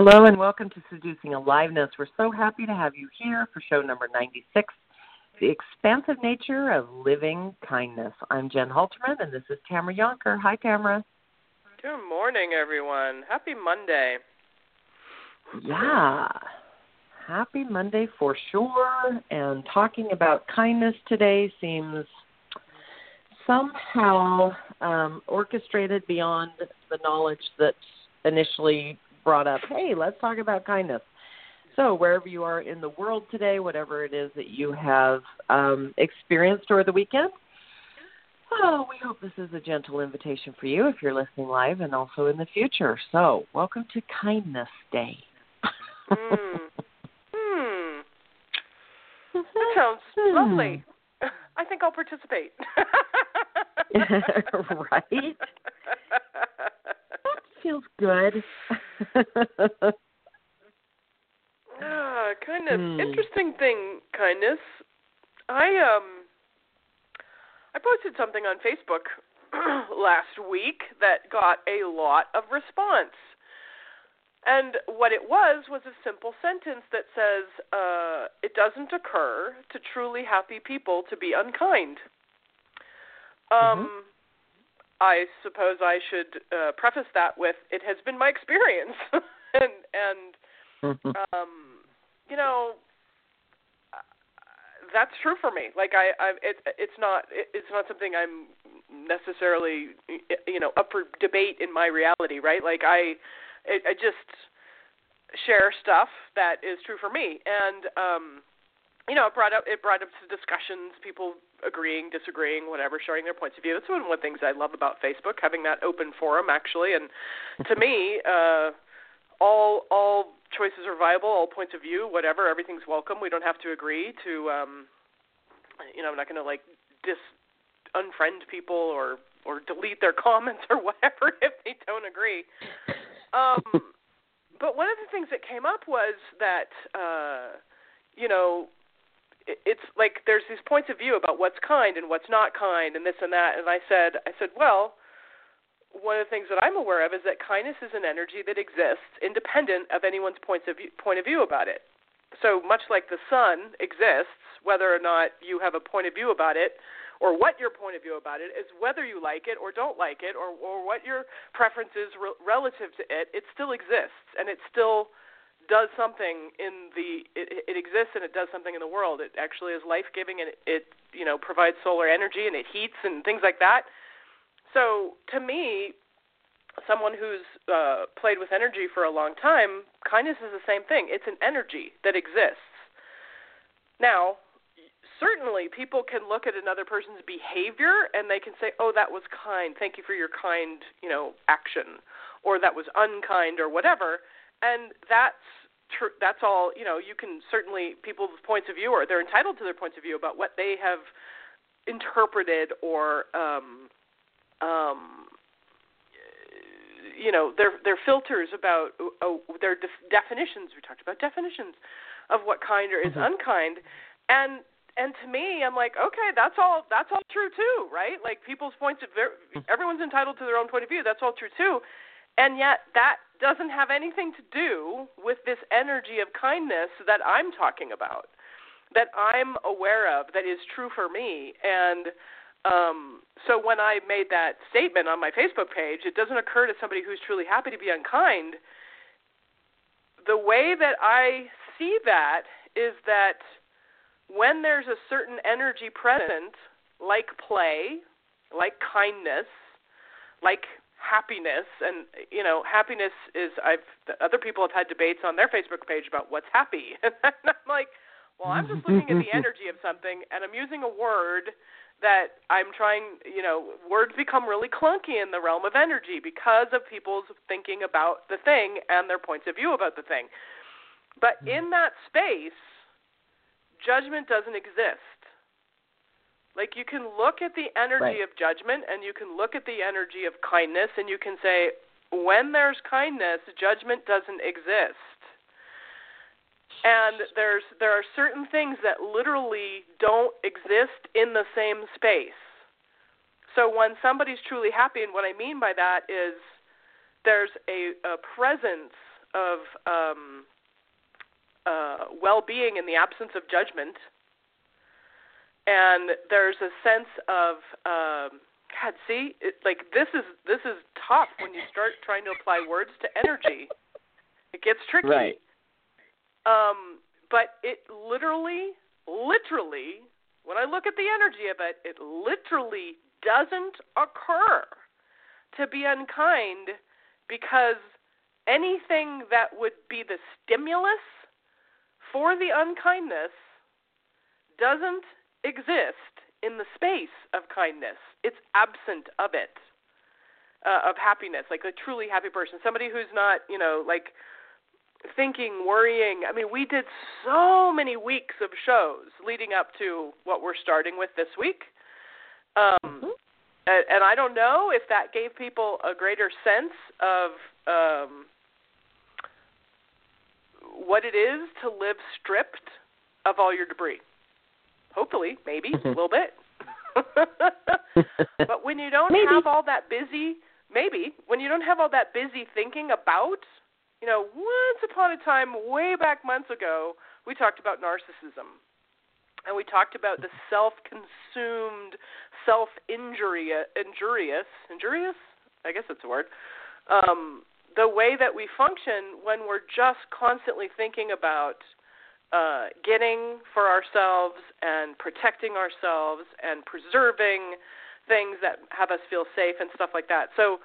Hello and welcome to Seducing Aliveness. We're so happy to have you here for show number 96 The Expansive Nature of Living Kindness. I'm Jen Halterman and this is Tamara Younker. Hi, Tamara. Good morning, everyone. Happy Monday. Yeah. Happy Monday for sure. And talking about kindness today seems somehow um, orchestrated beyond the knowledge that initially brought up, hey, let's talk about kindness. So, wherever you are in the world today, whatever it is that you have um, experienced over the weekend, oh, we hope this is a gentle invitation for you if you're listening live and also in the future. So, welcome to Kindness Day. mm. Hmm. That sounds lovely. I think I'll participate. right? feels good. ah, kindness. Hmm. Interesting thing, kindness. I um I posted something on Facebook last week that got a lot of response. And what it was was a simple sentence that says, uh, "It doesn't occur to truly happy people to be unkind." Um, mm-hmm. I suppose I should uh, preface that with it has been my experience, and and mm-hmm. um, you know that's true for me. Like I, I it, it's not it, it's not something I'm necessarily you know up for debate in my reality, right? Like I, I just share stuff that is true for me, and um, you know, it brought up it brought up some discussions, people agreeing, disagreeing, whatever, sharing their points of view. That's one of the things I love about Facebook, having that open forum actually. And to me, uh, all all choices are viable, all points of view, whatever, everything's welcome. We don't have to agree to, um, you know, I'm not going to like dis unfriend people or or delete their comments or whatever if they don't agree. Um, but one of the things that came up was that, uh, you know, it's like there's these points of view about what's kind and what's not kind and this and that and I said I said well one of the things that I'm aware of is that kindness is an energy that exists independent of anyone's points of view, point of view about it. So much like the sun exists, whether or not you have a point of view about it, or what your point of view about it is, whether you like it or don't like it, or or what your preference is re- relative to it, it still exists and it still does something in the it, it exists and it does something in the world. It actually is life giving and it, it you know provides solar energy and it heats and things like that. So to me, someone who's uh, played with energy for a long time, kindness is the same thing. It's an energy that exists. Now, certainly people can look at another person's behavior and they can say, "Oh, that was kind. Thank you for your kind, you know, action," or "That was unkind," or whatever. And that's tr- that's all you know you can certainly people's points of view or they're entitled to their points of view about what they have interpreted or um um you know their their filters about uh, their def- definitions we talked about definitions of what kind or is mm-hmm. unkind and and to me i'm like okay that's all that's all true too right like people's points of their mm-hmm. everyone's entitled to their own point of view that's all true too and yet, that doesn't have anything to do with this energy of kindness that I'm talking about, that I'm aware of, that is true for me. And um, so when I made that statement on my Facebook page, it doesn't occur to somebody who's truly happy to be unkind. The way that I see that is that when there's a certain energy present, like play, like kindness, like happiness and you know happiness is i've other people have had debates on their facebook page about what's happy. And i'm like well i'm just looking at the energy of something and i'm using a word that i'm trying you know words become really clunky in the realm of energy because of people's thinking about the thing and their points of view about the thing. But hmm. in that space judgment doesn't exist like you can look at the energy right. of judgment and you can look at the energy of kindness and you can say when there's kindness, judgment doesn't exist. And there's there are certain things that literally don't exist in the same space. So when somebody's truly happy, and what I mean by that is there's a, a presence of um, uh, well-being in the absence of judgment and there's a sense of um, God, see, it, like this is this is tough when you start trying to apply words to energy. It gets tricky. Right. Um, but it literally, literally, when I look at the energy of it, it literally doesn't occur to be unkind because anything that would be the stimulus for the unkindness doesn't exist in the space of kindness. It's absent of it, uh, of happiness, like a truly happy person, somebody who's not, you know, like thinking, worrying. I mean, we did so many weeks of shows leading up to what we're starting with this week. Um, mm-hmm. and, and I don't know if that gave people a greater sense of um, what it is to live stripped of all your debris. Hopefully, maybe a little bit. but when you don't maybe. have all that busy, maybe when you don't have all that busy thinking about, you know, once upon a time, way back months ago, we talked about narcissism, and we talked about the self-consumed, self-injurious, injurious, injurious. I guess that's a word. Um, the way that we function when we're just constantly thinking about uh, getting for ourselves and protecting ourselves and preserving things that have us feel safe and stuff like that. So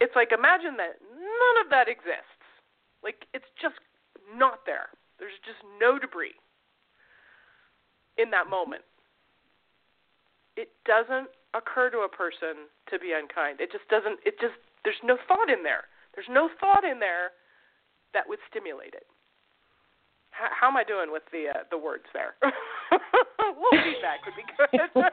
it's like imagine that none of that exists. Like it's just not there. There's just no debris in that moment. It doesn't occur to a person to be unkind. It just doesn't it just there's no thought in there. There's no thought in there that would stimulate it how, how am I doing with the uh, the words there? a little feedback would be good.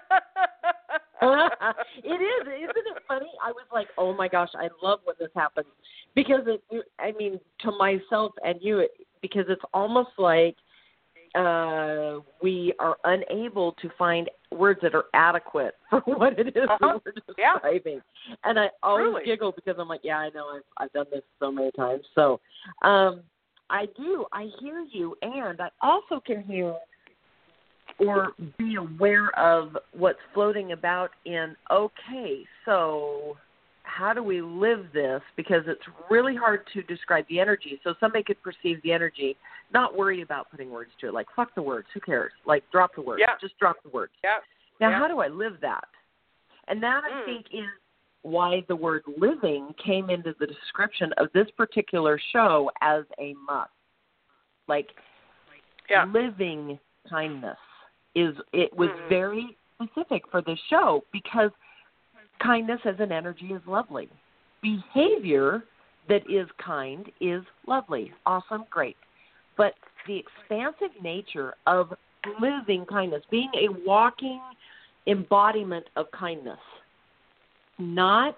it is, isn't it funny? I was like, oh my gosh, I love when this happens because it. I mean, to myself and you, it, because it's almost like uh we are unable to find words that are adequate for what it is uh-huh. we're describing. Yeah. And I always Truly. giggle because I'm like, yeah, I know I've I've done this so many times. So, um I do. I hear you, and I also can hear or be aware of what's floating about in okay, so how do we live this? Because it's really hard to describe the energy. So somebody could perceive the energy, not worry about putting words to it. Like fuck the words, who cares? Like drop the words. Yeah. Just drop the words. Yeah. Now yeah. how do I live that? And that Mm. I think is why the word living came into the description of this particular show as a must. Like yeah. living kindness is it was Mhm. very specific for this show because kindness as an energy is lovely. Behavior that is kind is lovely, awesome, great. But the expansive nature of living kindness, being a walking embodiment of kindness, not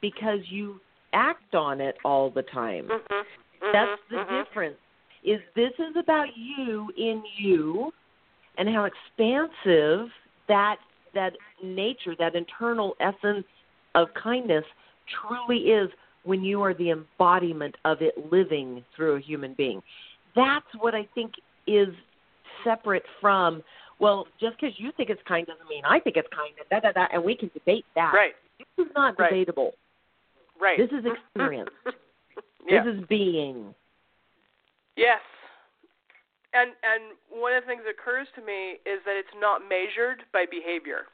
because you act on it all the time. Mhm. That's Mhm. the Mhm. difference. Is this is about you in you and how expansive that that nature, that internal essence of kindness truly is when you are the embodiment of it living through a human being. That's what I think is separate from well, just because you think it's kind doesn't mean I think it's kind, and da da da, and we can debate that. Right. This is not Right. debatable. Right. This is experience. yeah. This is being. Yes. And and one of the things that occurs to me is that it's not measured by behavior.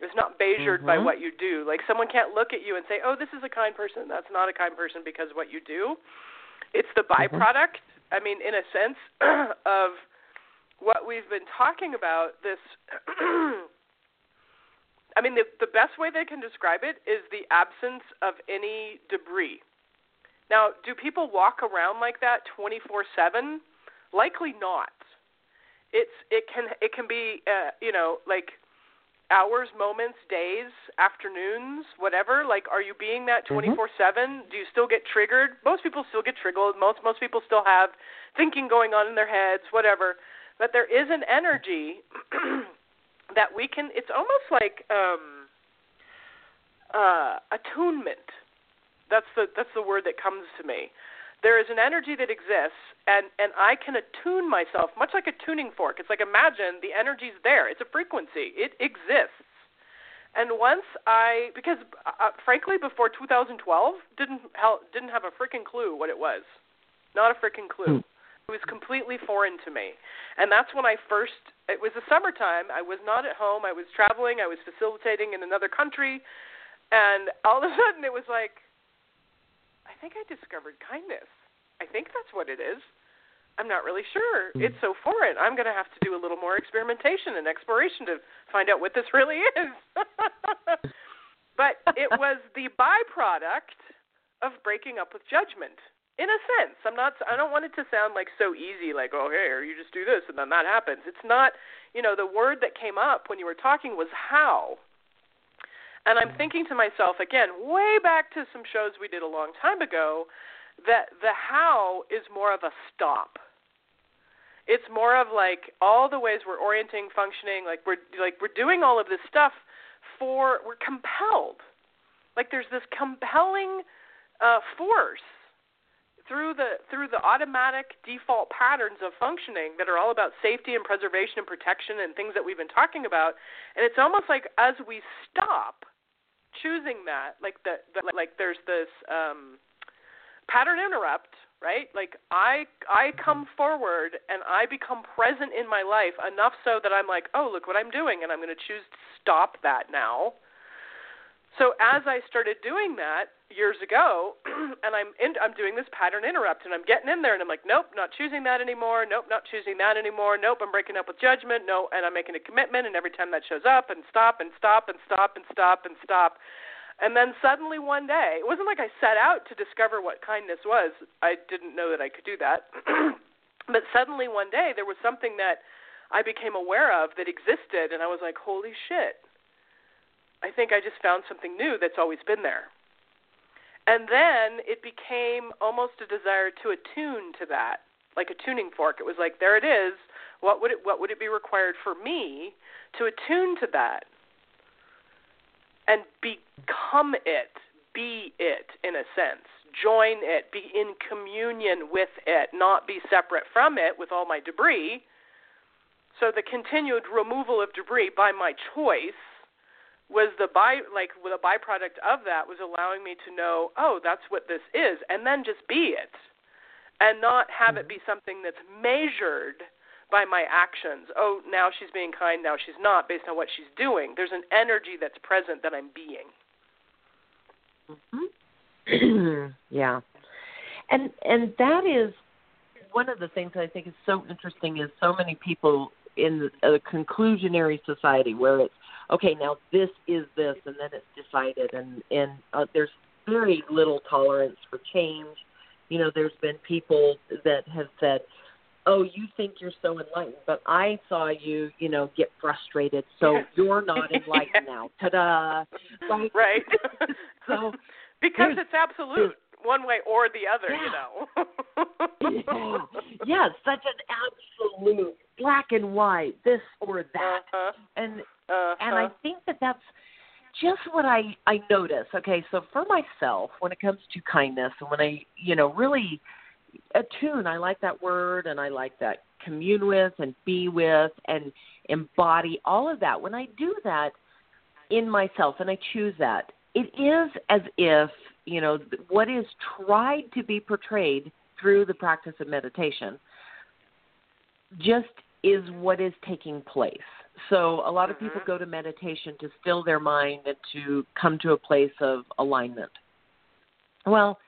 It's not measured mm-hmm. by what you do. Like someone can't look at you and say, "Oh, this is a kind person." That's not a kind person because of what you do. It's the Mm-hmm. byproduct. I mean, in a sense of what we've been talking about. This. I mean, the the best way they can describe it is the absence of any debris. Now, do people walk around like that 24/7? Likely not. It's it can it can be uh, you know like hours, moments, days, afternoons, whatever. Like, are you being that 24/7? Do you still get triggered? Most people still get triggered. Most most people still have thinking going on in their heads, whatever. But there is an energy that we can. It's almost like um, uh, attunement. That's the that's the word that comes to me. There is an energy that exists, and and I can attune myself, much like a tuning fork. It's like imagine the energy's there. It's a frequency. It exists. And once I, because uh, uh frankly, before 2012, didn't didn't have a freaking clue what it was, not a freaking clue. Hmm. It was completely foreign to me, and that's when I first. It was the summertime. I was not at home. I was traveling. I was facilitating in another country, and all of a sudden it was like, I think I discovered kindness. I think that's what it is. I'm not really sure. Mm. It's so foreign. I'm going to have to do a little more experimentation and exploration to find out what this really is. but it was the byproduct of breaking up with judgment. In a sense, I'm not. I don't want it to sound like so easy, like oh hey, you just do this and then that happens. It's not. You know, the word that came up when you were talking was how. And I'm thinking to myself again, way back to some shows we did a long time ago, that the how is more of a stop. It's more of like all the ways we're orienting, functioning, like we're like we're doing all of this stuff for we're compelled. Like there's this compelling uh, force through the through the automatic default patterns of functioning that are all about safety and preservation and protection and things that we've been talking about. And it's almost like as we stop choosing that, like the, the like there's this um, pattern interrupt, right? Like I I come forward and I become present in my life enough so that I'm like, oh look what I'm doing, and I'm going to choose to stop that now. So as I started doing that years ago, and I'm in, I'm doing this pattern interrupt, and I'm getting in there, and I'm like, nope, not choosing that anymore. Nope, not choosing that anymore. Nope, I'm breaking up with judgment. No, and I'm making a commitment, and every time that shows up, and stop, and stop, and stop, and stop, and stop. And then suddenly one day, it wasn't like I set out to discover what kindness was. I didn't know that I could do that. but suddenly one day, there was something that I became aware of that existed, and I was like, holy shit. I think I just found something new that's always been there. And then it became almost a desire to attune to that, like a tuning fork. It was like, there it is. What would it what would it be required for me to attune to that? And become it, be it in a sense. Join it, be in communion with it, not be separate from it with all my debris. So the continued removal of debris by my choice was the by like the byproduct of that was allowing me to know, oh, that's what this is, and then just be it, and not have it be something that's measured by my actions. Oh, now she's being kind, now she's not, based on what she's doing. There's an energy that's present that I'm being. Mm-hmm. yeah, and and that is one of the things that I think is so interesting is so many people in a conclusionary society where it's okay now this is this and then it's decided and and uh, there's very little tolerance for change. You know there's been people that have said oh you think you're so enlightened but i saw you you know get frustrated so you're not enlightened now. Ta-da. Right, right. so because it's absolute one way or the other yeah. you know yeah. yeah such an absolute black and white this or that uh-huh. and uh-huh. and I think that that's just what I I notice. Okay, so for myself, when it comes to kindness, and when I you know really attune, I like that word, and I like that commune with and be with and embody all of that. When I do that in myself, and I choose that, it is as if you know what is tried to be portrayed through the practice of meditation just is what is taking place. So a lot of Mm-hmm. people go to meditation to still their mind and to come to a place of alignment. Well,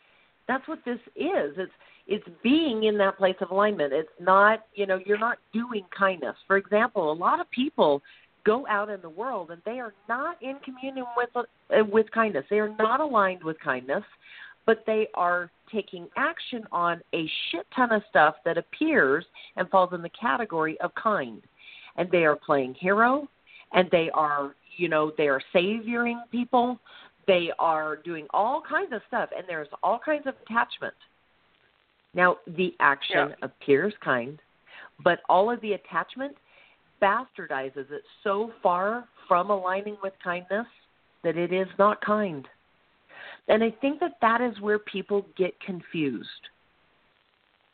that's what this is. It's it's being in that place of alignment. It's not, you know, you're not doing kindness. For example, a lot of people go out in the world and they are not in communion with uh, with kindness. They are not aligned with kindness, but they are taking action on a shit ton of stuff that appears and falls in the category of kind. And they are playing hero and they are, you know, they are savioring people. They are doing all kinds of stuff and there's all kinds of attachment. Now, the action Yeah. appears kind, but all of the attachment bastardizes it so far from aligning with kindness that it is not kind. And I think that that is where people get confused.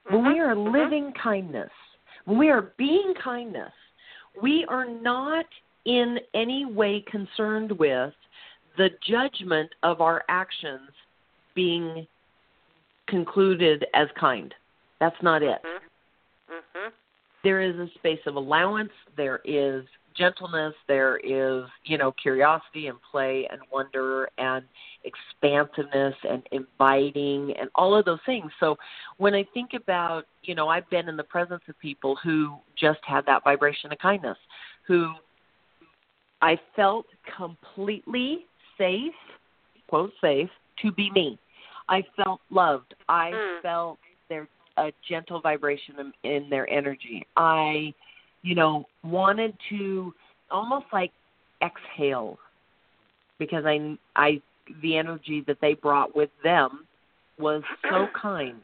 When we are Mhm. living kindness, when we are being kindness, we are not in any way concerned with the judgment of our actions being concluded as kind. That's not it. Mhm. There is a space of allowance, there is gentleness, there is, you know, curiosity and play and wonder and expansiveness and inviting and all of those things. So when I think about, you know, I've been in the presence of people who just had that vibration of kindness, who I felt completely safe, quote safe, to be me. I felt loved. I Mm. felt their a gentle vibration in, in their energy. I, you know, wanted to almost like exhale because I I the energy that they brought with them was so kind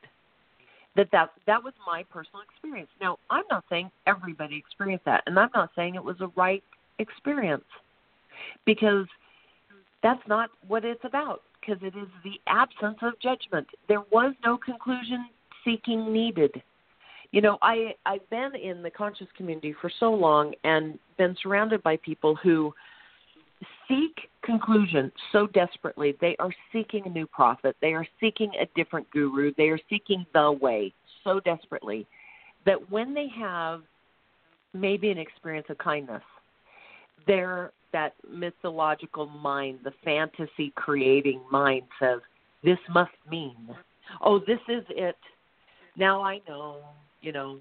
that that that was my personal experience. Now, I'm not saying everybody experienced that, and I'm not saying it was a right experience because that's not what it's about because it is the absence of judgment. There was no conclusion seeking needed. You know, I I've been in the conscious community for so long and been surrounded by people who seek conclusion so desperately. They are seeking a new prophet. They are seeking a different guru. They are seeking the way so desperately that when they have maybe an experience of kindness, their that mythological mind, the fantasy creating mind says, This must mean. Oh, this is it. Now I know, you know,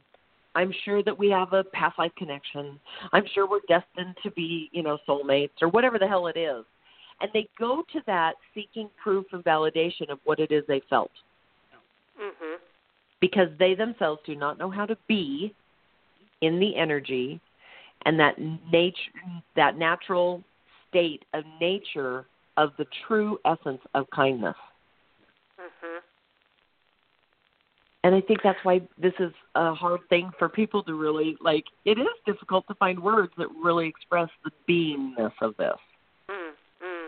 I'm sure that we have a past life connection. I'm sure we're destined to be, you know, soulmates or whatever the hell it is. And they go to that seeking proof and validation of what it is they felt Mhm. because they themselves do not know how to be in the energy and that nature that natural state of nature of the true essence of kindness. Mhm. And I think that's why this is a hard thing for people to really like. It is difficult to find words that really express the beingness of this. Mm, mm.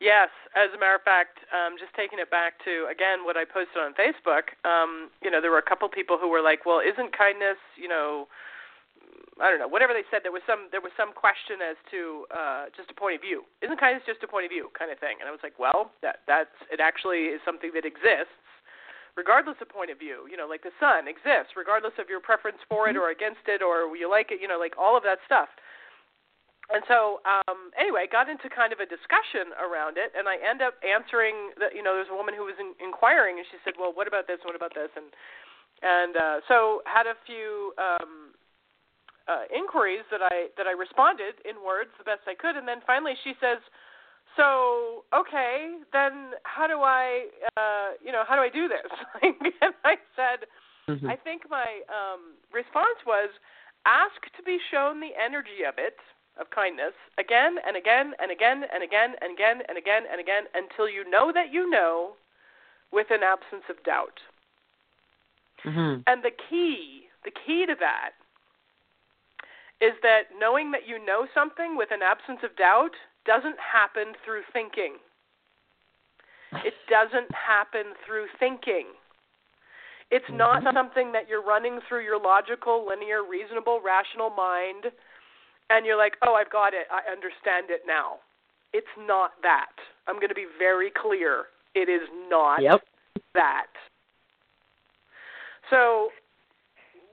Yes, as a matter of fact, um, just taking it back to again what I posted on Facebook. Um, you know, there were a couple people who were like, "Well, isn't kindness, you know, I don't know, whatever they said." There was some there was some question as to uh, just a point of view. Isn't kindness just a point of view, kind of thing? And I was like, "Well, that that's it. Actually, is something that exists." Regardless of point of view. You know, like the sun exists regardless of your preference for it or against it or you like it. You know, like all of that stuff. And so, um, anyway, got into kind of a discussion around it, and I end up answering. The, you know, there's a woman who was in, inquiring, and she said, "Well, what about this? What about this?" And and uh, so had a few um, uh, inquiries that I that I responded in words the best I could, and then finally she says, "So okay, then how do I, uh, you know, how do I do this?" and I said, Mm-hmm. I think my um, response was ask to be shown the energy of it, of kindness, again and again and again and again and again and again and again until you know that you know with an absence of doubt. Mm-hmm. And the key, the key to that is that knowing that you know something with an absence of doubt doesn't happen through thinking. It doesn't happen through thinking. It's not mm-hmm. something that you're running through your logical, linear, reasonable, rational mind and you're like, "Oh, I've got it. I understand it now." It's not that. I'm going to be very clear. It is not Yep. that. So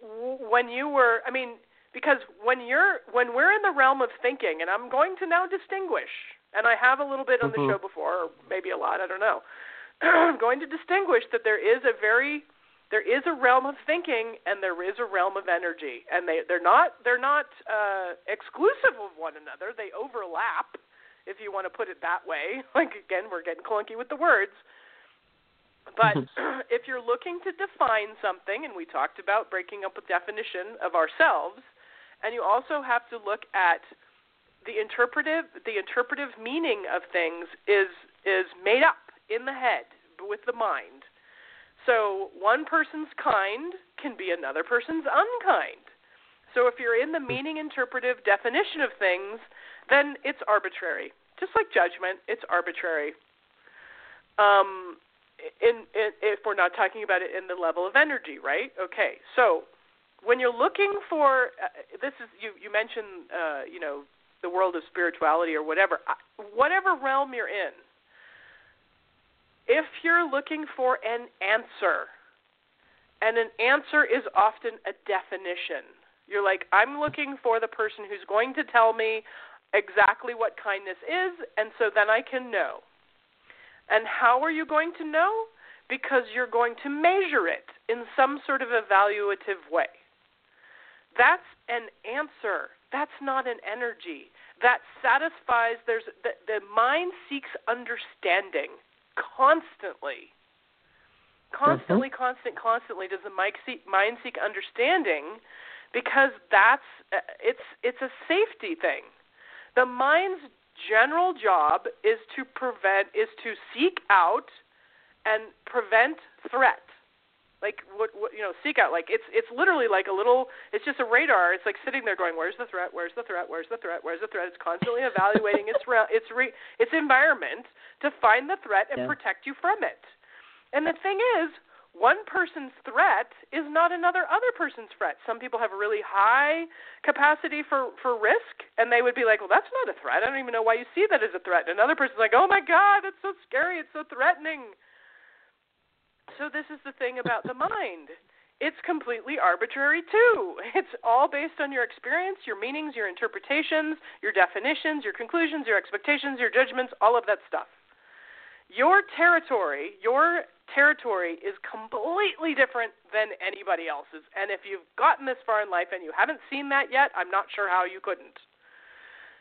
w- when you were, I mean, because when you're when we're in the realm of thinking, and I'm going to now distinguish, and I have a little bit on the Mhm. show before, or maybe a lot, I don't know. I'm going to distinguish that there is a very there is a realm of thinking and there is a realm of energy and they they're not they're not uh exclusive of one another they overlap if you want to put it that way like again we're getting clunky with the words but if you're looking to define something and we talked about breaking up a definition of ourselves and you also have to look at the interpretive the interpretive meaning of things is is made up in the head with the mind so one person's kind can be another person's unkind. So if you're in the meaning interpretive definition of things, then it's arbitrary. Just like judgment, it's arbitrary. Um, in, in, if we're not talking about it in the level of energy, right? Okay, so when you're looking for uh, this is you you mentioned uh, you know the world of spirituality or whatever whatever realm you're in if you're looking for an answer, and an answer is often a definition, you're like, I'm looking for the person who's going to tell me exactly what kindness is, and so then I can know. And how are you going to know? Because you're going to measure it in some sort of evaluative way. That's an answer. That's not an energy. That satisfies there's the, the mind seeks understanding constantly. Constantly, mm-hmm. constant, constantly does the mind seek, mind seek understanding because that's uh, it's it's a safety thing. The mind's general job is to prevent is to seek out and prevent threat like what, what you know seek out like it's it's literally like a little it's just a radar it's like sitting there going where's the threat where's the threat where's the threat where's the threat it's constantly evaluating its re- its re- its environment to find the threat and yeah. protect you from it and the thing is one person's threat is not another other person's threat. Some people have a really high capacity for for risk, and they would be like, "Well, that's not a threat. I don't even know why you see that as a threat." And another person's like, "Oh my God, that's so scary. It's so threatening." So this is the thing about the mind. It's completely arbitrary too. It's all based on your experience, your meanings, your interpretations, your definitions, your conclusions, your expectations, your judgments, all of that stuff. Your territory, your territory is completely different than anybody else's. And if you've gotten this far in life and you haven't seen that yet, I'm not sure how you couldn't.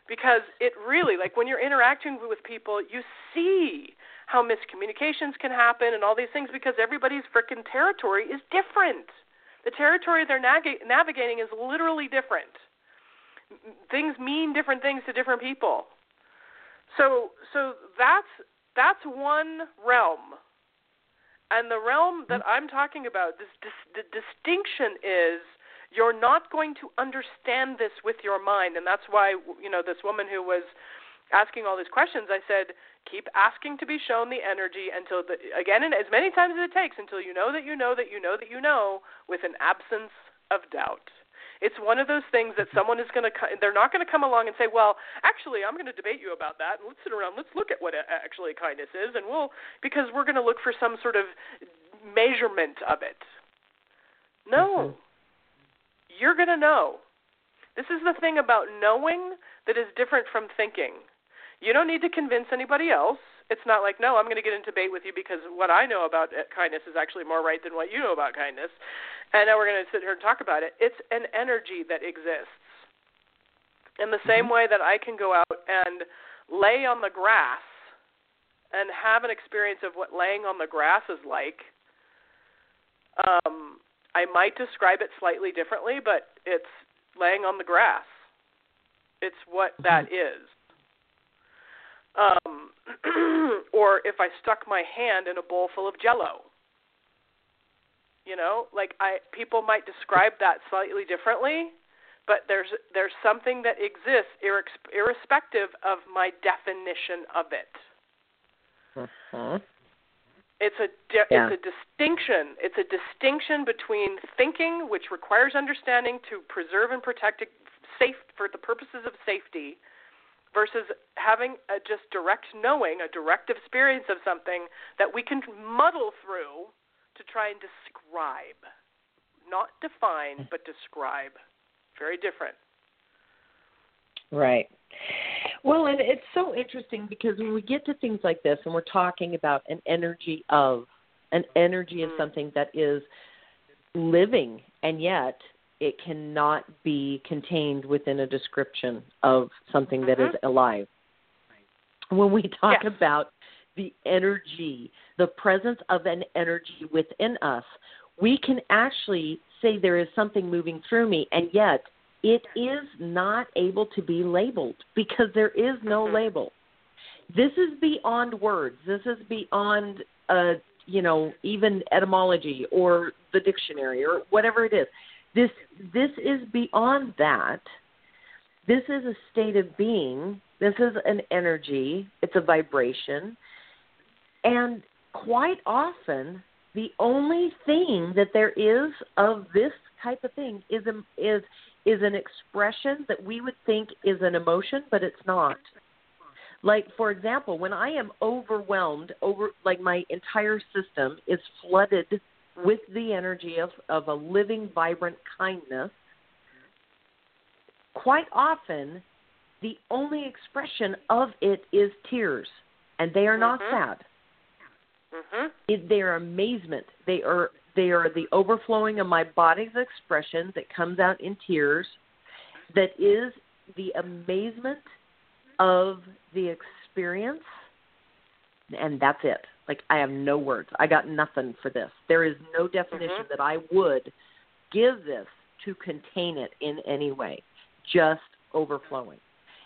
Because it really, like when you're interacting with people, you see how miscommunications can happen and all these things because everybody's frickin' territory is different. The territory they're nag- navigating is literally different. Things mean different things to different people. So, so that's that's one realm. And the realm that mm-hmm. I'm talking about, this, this the distinction is you're not going to understand this with your mind, and that's why you know this woman who was asking all these questions. I said, keep asking to be shown the energy until the, again and as many times as it takes until you know that you know that you know that you know with an absence of doubt it's one of those things that someone is going to they're not going to come along and say well actually i'm going to debate you about that and let's sit around let's look at what actually kindness is and we'll because we're going to look for some sort of measurement of it no mm-hmm. you're going to know this is the thing about knowing that is different from thinking you don't need to convince anybody else. It's not like, no, I'm going to get into debate with you because what I know about kindness is actually more right than what you know about kindness. And now we're going to sit here and talk about it. It's an energy that exists. In the same mm-hmm. way that I can go out and lay on the grass and have an experience of what laying on the grass is like, um, I might describe it slightly differently, but it's laying on the grass. It's what mm-hmm. that is um, or if I stuck my hand in a bowl full of Jello. You know, like I people might describe that slightly differently, but there's there's something that exists irrespective of my definition of it. Mm-hmm. It's a yeah. it's a distinction. It's a distinction between thinking, which requires understanding to preserve and protect it safe for the purposes of safety, versus having a just direct knowing, a direct experience of something that we can muddle through to try and describe. Not define, but describe. very different. Right. Well, and it's so interesting because when we get to things like this and we're talking about an energy of an energy of mm. something that is living and yet it cannot be contained within a description of something mm-hmm. that is mm-hmm. alive. When we talk yes. about the energy, the presence of an energy within us, we can actually say there is something moving through me, and yet it is not able to be labeled because there is no mm-hmm. label. This is beyond words. This is beyond, uh, you know, even etymology or the dictionary or whatever it is. This this is beyond that. This is a state of being. This is an energy. It's a vibration. And quite often, the only thing that there is of this type of thing is is is an expression that we would think is an emotion, but it's not. Like for example, when I am overwhelmed, over like my entire system is flooded with the energy of, of a living, vibrant kindness, quite often the only expression of it is tears, and they are not mm-hmm. sad. Mm-hmm. It, they are amazement. They are they are the overflowing of my body's expression that comes out in tears. That is the amazement of the experience, and that's it. Like I have no words. I got nothing for this. There is no definition mm-hmm. that I would give this to contain it in any way. Just overflowing.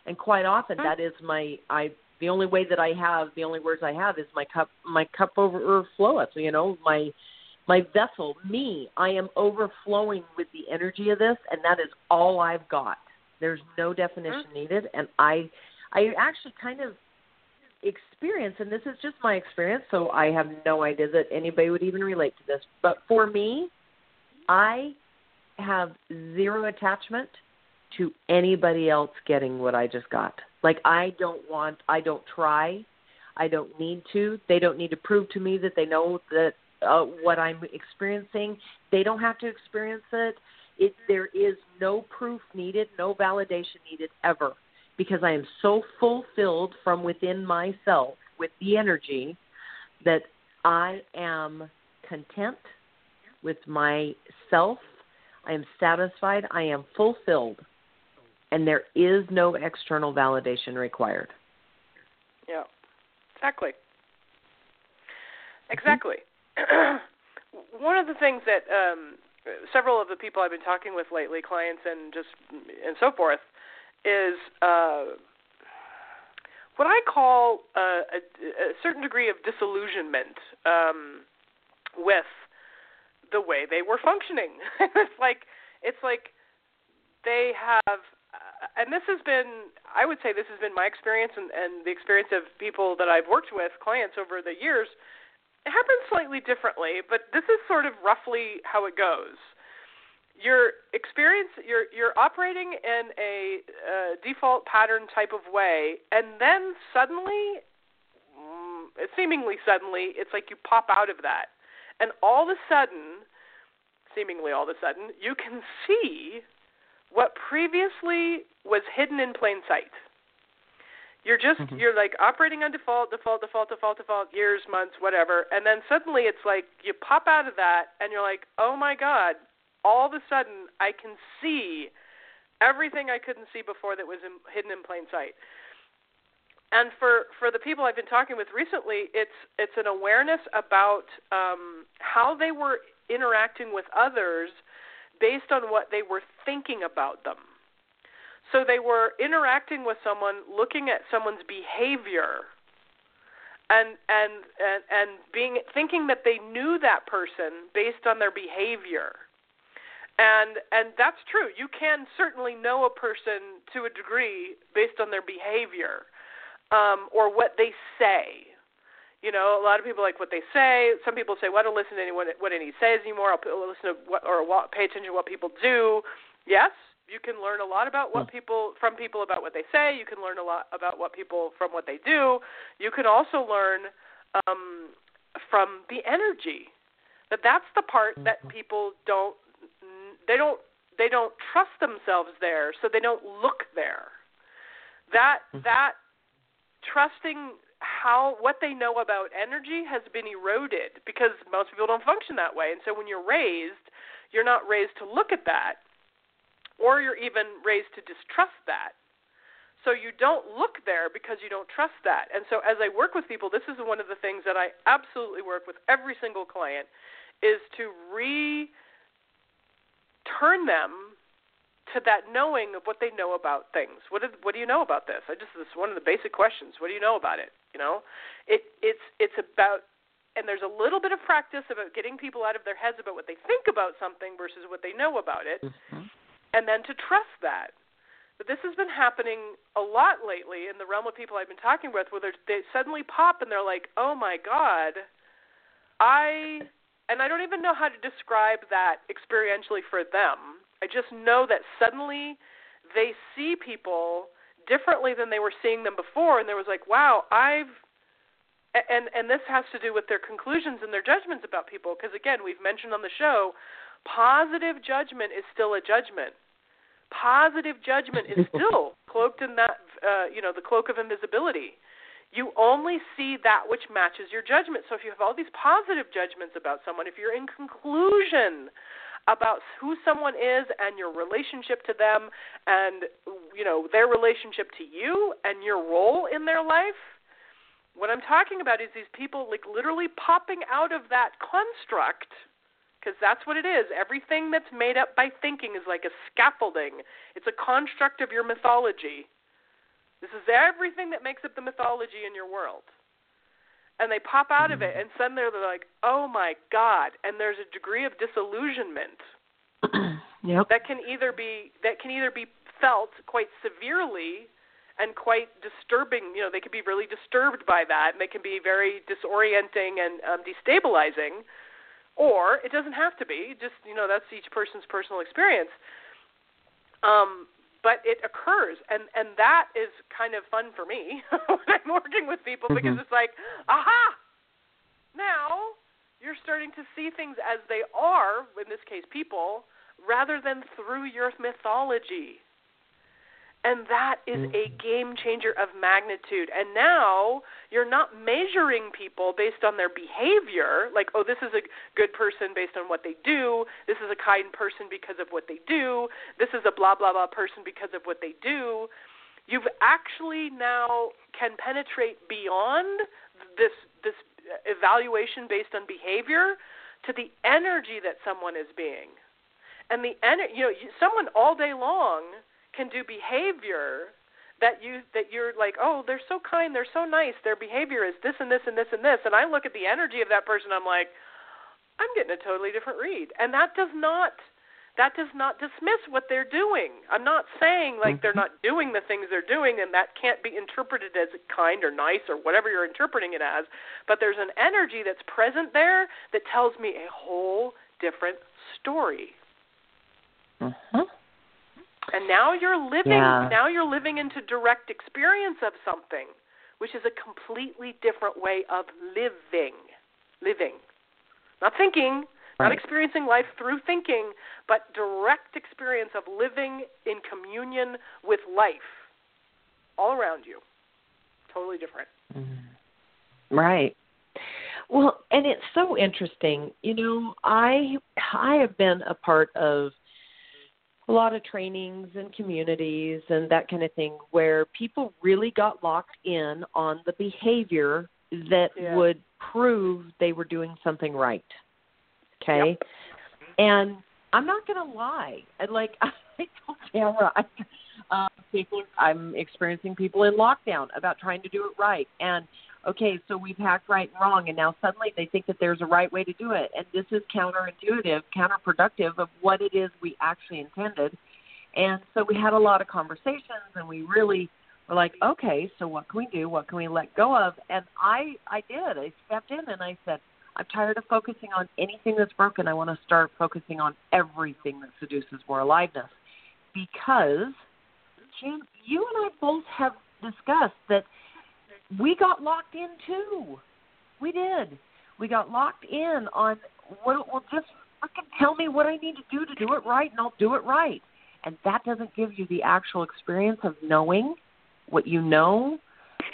And quite often mm-hmm. that is my I the only way that I have the only words I have is my cup my cup overfloweth, you know, my my vessel, me, I am overflowing with the energy of this and that is all I've got. There's no definition mm-hmm. needed and I I actually kind of experience, and this is just my experience, so I have no idea that anybody would even relate to this. But for me, I have zero attachment to anybody else getting what I just got. Like I don't want, I don't try, I don't need to. They don't need to prove to me that they know that uh, what I'm experiencing. They don't have to experience it. It there is no proof needed, no validation needed ever because I am so fulfilled from within myself with the energy that I am content with myself. I am satisfied. I am fulfilled. And there is no external validation required. Yeah, exactly. Exactly. One of the things that um, several of the people I've been talking with lately, clients and just and so forth, is uh, what I call a, a, certain degree of disillusionment um, with the way they were functioning. it's like it's like they have, uh, and this has been, I would say, this has been my experience and, and the experience of people that I've worked with, clients over the years. It happens slightly differently, but this is sort of roughly how it goes your experience you're you're operating in a uh, default pattern type of way and then suddenly mm, seemingly suddenly it's like you pop out of that and all of a sudden seemingly all of a sudden you can see what previously was hidden in plain sight you're just mm-hmm. you're like operating on default default default default default years months whatever and then suddenly it's like you pop out of that and you're like oh my god all of a sudden I can see everything I couldn't see before that was in, hidden in plain sight. And for for the people I've been talking with recently, it's it's an awareness about um, how they were interacting with others based on what they were thinking about them. So they were interacting with someone, looking at someone's behavior, and and and, and being thinking that they knew that person based on their behavior and and that's true. You can certainly know a person to a degree based on their behavior um or what they say. You know a lot of people like what they say. Some people say well i don't listen to anyone what any says anymore. I'll listen to what or pay attention to what people do. Yes you can learn a lot about what hmm. people from people about what they say. You can learn a lot about what people from what they do. You can also learn um from the energy that that's the part that mm-hmm. people don't they don't they don't trust themselves there, so they don't look there. That mm-hmm. that trusting how what they know about energy has been eroded because most people don't function that way. And so when you're raised, you're not raised to look at that or you're even raised to distrust that. So you don't look there because you don't trust that. And so as I work with people, this is one of the things that I absolutely work with every single client is to re turn them to that knowing of what they know about things. What did, what do you know about this? I just this is one of the basic questions. What do you know about it? You know, it it's it's about and there's a little bit of practice about getting people out of their heads about what they think about something versus what they know about it, mm-hmm. and then to trust that. But this has been happening a lot lately in the realm of people I've been talking with, where they suddenly pop and they're like, "Oh my God, I," and I don't even know how to describe that experientially for them. I just know that suddenly they see people differently than they were seeing them before, and there was like, wow, I've and and this has to do with their conclusions and their judgments about people because again we've mentioned on the show positive judgment is still a judgment. Positive judgment is still cloaked in that uh, you know the cloak of invisibility you only see that which matches your judgment. So if you have all these positive judgments about someone if you're in conclusion about who someone is and your relationship to them and you know their relationship to you and your role in their life what i'm talking about is these people like literally popping out of that construct because that's what it is. Everything that's made up by thinking is like a scaffolding. It's a construct of your mythology this is everything that makes up the mythology in your world and they pop out of it mm-hmm. and suddenly they're like oh my god and there's a degree of disillusionment yep. that can either be that can either be felt quite severely and quite disturbing you know they can be really disturbed by that and they can be very disorienting and um, destabilizing or it doesn't have to be just you know that's each person's personal experience um but it occurs and and that is kind of fun for me when I'm working with people mm-hmm. because it's like aha now you're starting to see things as they are in this case people rather than through your mythology and that is a mm-hmm. game changer of magnitude. And now you're not measuring people based on their behavior, like, oh, this is a good person based on what they do, this is a kind person because of what they do, this is a blah, blah, blah person because of what they do. You've actually now can penetrate beyond this this evaluation based on behavior to the energy that someone is being. And the energy, you know, someone all day long can do behavior that you that you're like, oh, they're so kind, they're so nice, their behavior is this and this and this and this, and I look at the energy of that person, I'm like, I'm getting a totally different read, and that does not that does not dismiss what they're doing. I'm not saying like they're mm-hmm. not doing the things they're doing and that can't be interpreted as kind or nice or whatever you're interpreting it as, but there's an energy that's present there that tells me a whole different story. Mhm. And now you're living yeah. now you're living into direct experience of something, which is a completely different way of living. Living. Not thinking, right. not experiencing life through thinking, but direct experience of living in communion with life all around you. Totally different. Mm-hmm. Right. Well, and it's so interesting. You know, I I have been a part of a lot of trainings and communities and that kind of thing where people really got locked in on the behavior that yeah. would prove they were doing something right. Okay? Yep. And I'm not going to lie. I like I told Tamara I uh, people I'm experiencing people in lockdown about trying to do it right and okay, so we've hacked right and wrong, and now suddenly they think that there's a right way to do it. And this is counterintuitive, counterproductive of what it is we actually intended. And so we had a lot of conversations, and we really were like, okay, so what can we do? What can we let go of? And I, I did. I stepped in and I said, I'm tired of focusing on anything that's broken. I want to start focusing on everything that seduces more aliveness. Because, Jim, you and I both have discussed that – we got locked in too. We did. We got locked in on what well just freaking tell me what I need to do to do it right, and I'll do it right. And that doesn't give you the actual experience of knowing what you know,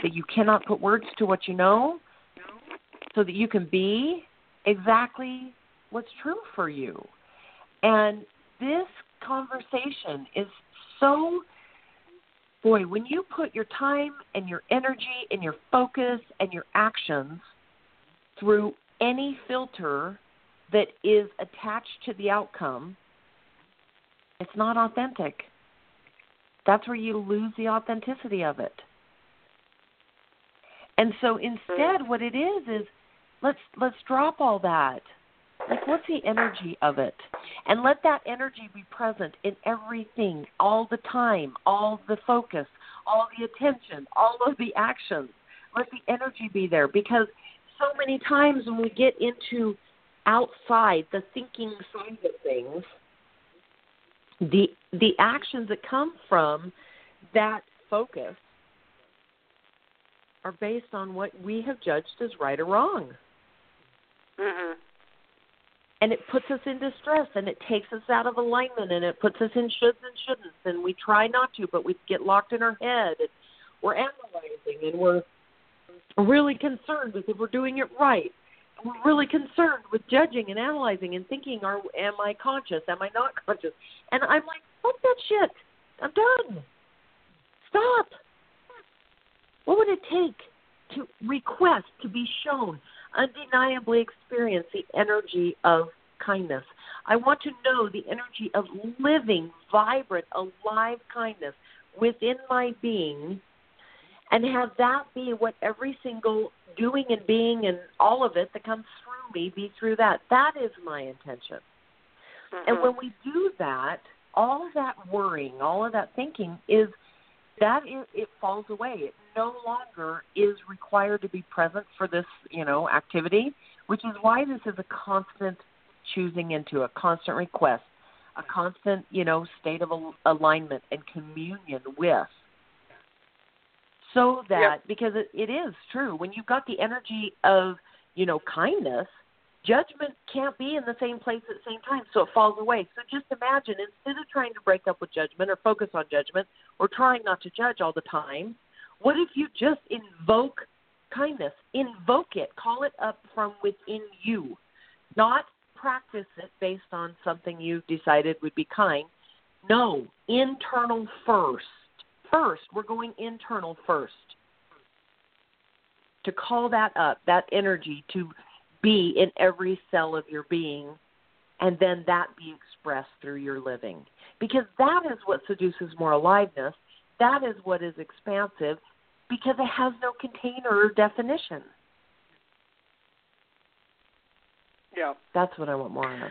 that you cannot put words to what you know, so that you can be exactly what's true for you. And this conversation is so boy, when you put your time and your energy and your focus and your actions through any filter that is attached to the outcome, it's not authentic. That's where you lose the authenticity of it. And so hmm. instead what it is is let's let's drop all that like, what's the energy of it? And let that energy be present in everything, all the time, all the focus, all the attention, all of the actions. Let the energy be there because so many times when we get into outside the thinking side of things, the the actions that come from that focus are based on what we have judged as right or wrong. Mm Mhm and it puts us in distress and it takes us out of alignment and it puts us in shoulds and shouldn't and we try not to but we get locked in our head and we're analyzing and we're really concerned with if we're doing it right. And we're really concerned with judging and analyzing and thinking are am i conscious? Am i not conscious? And i'm like fuck that shit. I'm done. Stop. What would it take to request to be shown undeniably experience the energy of kindness. I want to know the energy of living, vibrant, alive kindness within my being and have that be what every single doing and being and all of it that comes through me be through that. That is my intention. Mm-hmm. And when we do that, all of that worrying, all of that thinking is that is, it falls away. It no longer is required to be present for this, you know, activity, which is why this is a constant choosing into, a constant request, a constant, you know, state of alignment and communion with. So that yep. because it, it is true when you've got the energy of, you know, kindness, judgment can't be in the same place at the same time, so it falls away. So just imagine instead of trying to break up with judgment or focus on judgment or trying not to judge all the time, what if you just invoke kindness? Invoke it. Call it up from within you. Not practice it based on something you decided would be kind. No, internal first. First, we're going internal first. To call that up, that energy to be in every cell of your being, and then that be expressed through your living. Because that is what seduces more aliveness that is what is expansive because it has no container or definition. Yeah. That's what I want more of.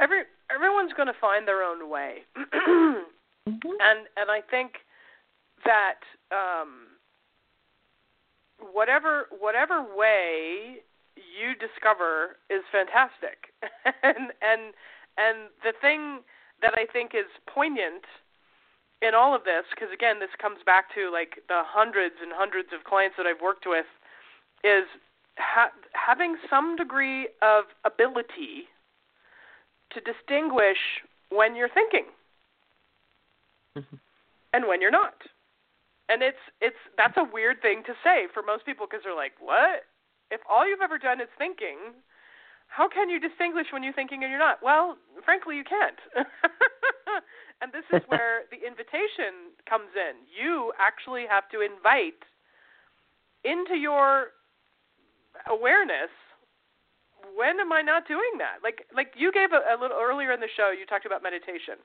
Every everyone's going to find their own way. mm-hmm. And and I think that um whatever whatever way you discover is fantastic. and and and the thing that I think is poignant in all of this, because again, this comes back to like the hundreds and hundreds of clients that I've worked with, is ha- having some degree of ability to distinguish when you're thinking mm-hmm. and when you're not. And it's it's that's a weird thing to say for most people because they're like, "What? If all you've ever done is thinking, how can you distinguish when you're thinking and you're not?" Well, frankly, you can't. And this is where the invitation comes in. You actually have to invite into your awareness when am I not doing that? Like like you gave a, a little earlier in the show you talked about meditation.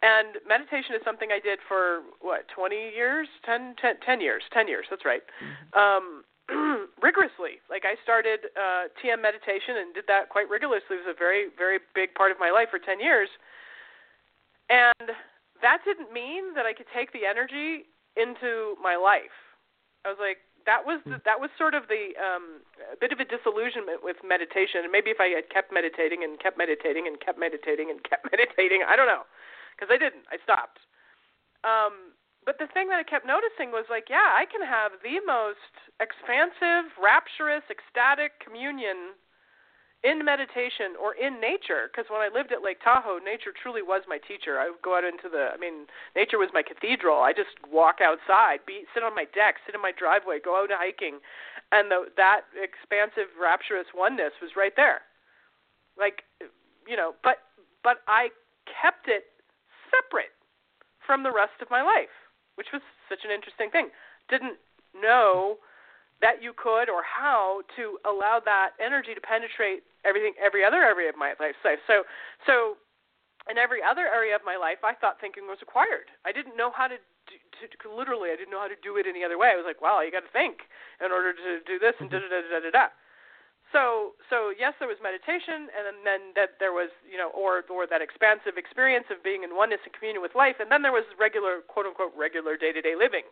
And meditation is something I did for what, 20 years? 10, 10, 10 years. 10 years, that's right. Mm-hmm. Um rigorously. Like I started uh TM meditation and did that quite rigorously. It was a very very big part of my life for 10 years. And that didn't mean that I could take the energy into my life. I was like, that was the, that was sort of the um, a bit of a disillusionment with meditation. And maybe if I had kept meditating and kept meditating and kept meditating and kept meditating, I don't know, because I didn't. I stopped. Um, but the thing that I kept noticing was like, yeah, I can have the most expansive, rapturous, ecstatic communion in meditation or in nature because when i lived at lake tahoe nature truly was my teacher. I would go out into the i mean nature was my cathedral. I just walk outside be sit on my deck sit in my driveway go out hiking and the, that expansive rapturous oneness was right there. Like you know but but i kept it separate from the rest of my life which was such an interesting thing. Didn't know that you could or how to allow that energy to penetrate everything every other area of my life. So so in every other area of my life i thought thinking was acquired i didn't know how to do, to, to literally i didn't know how to do it any other way. I was like wow you got to think in order to do this and da da da da da da so so yes there was meditation and then, then that there was you know or or that expansive experience of being in oneness and communion with life and then there was regular quote unquote regular day to day living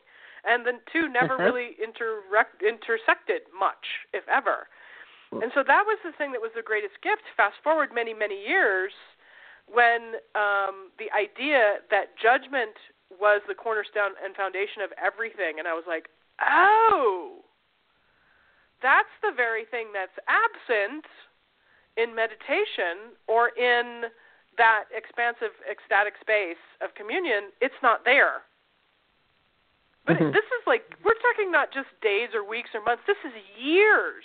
and the two never uh-huh. really interrect, intersected much, if ever. And so that was the thing that was the greatest gift. Fast forward many, many years, when um, the idea that judgment was the cornerstone and foundation of everything, and I was like, oh, that's the very thing that's absent in meditation or in that expansive ecstatic space of communion. It's not there. But mm-hmm. this is like we're talking not just days or weeks or months. This is years.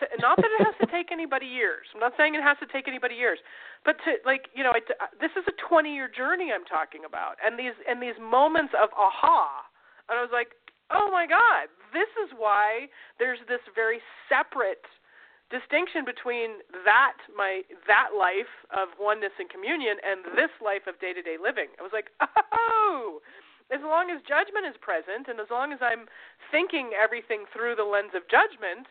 To, not that it has to take anybody years. I'm not saying it has to take anybody years, but to like you know, it, uh, this is a 20 year journey I'm talking about, and these and these moments of aha, and I was like, oh my god, this is why there's this very separate distinction between that my that life of oneness and communion and this life of day to day living. I was like, oh, as long as judgment is present and as long as I'm thinking everything through the lens of judgment,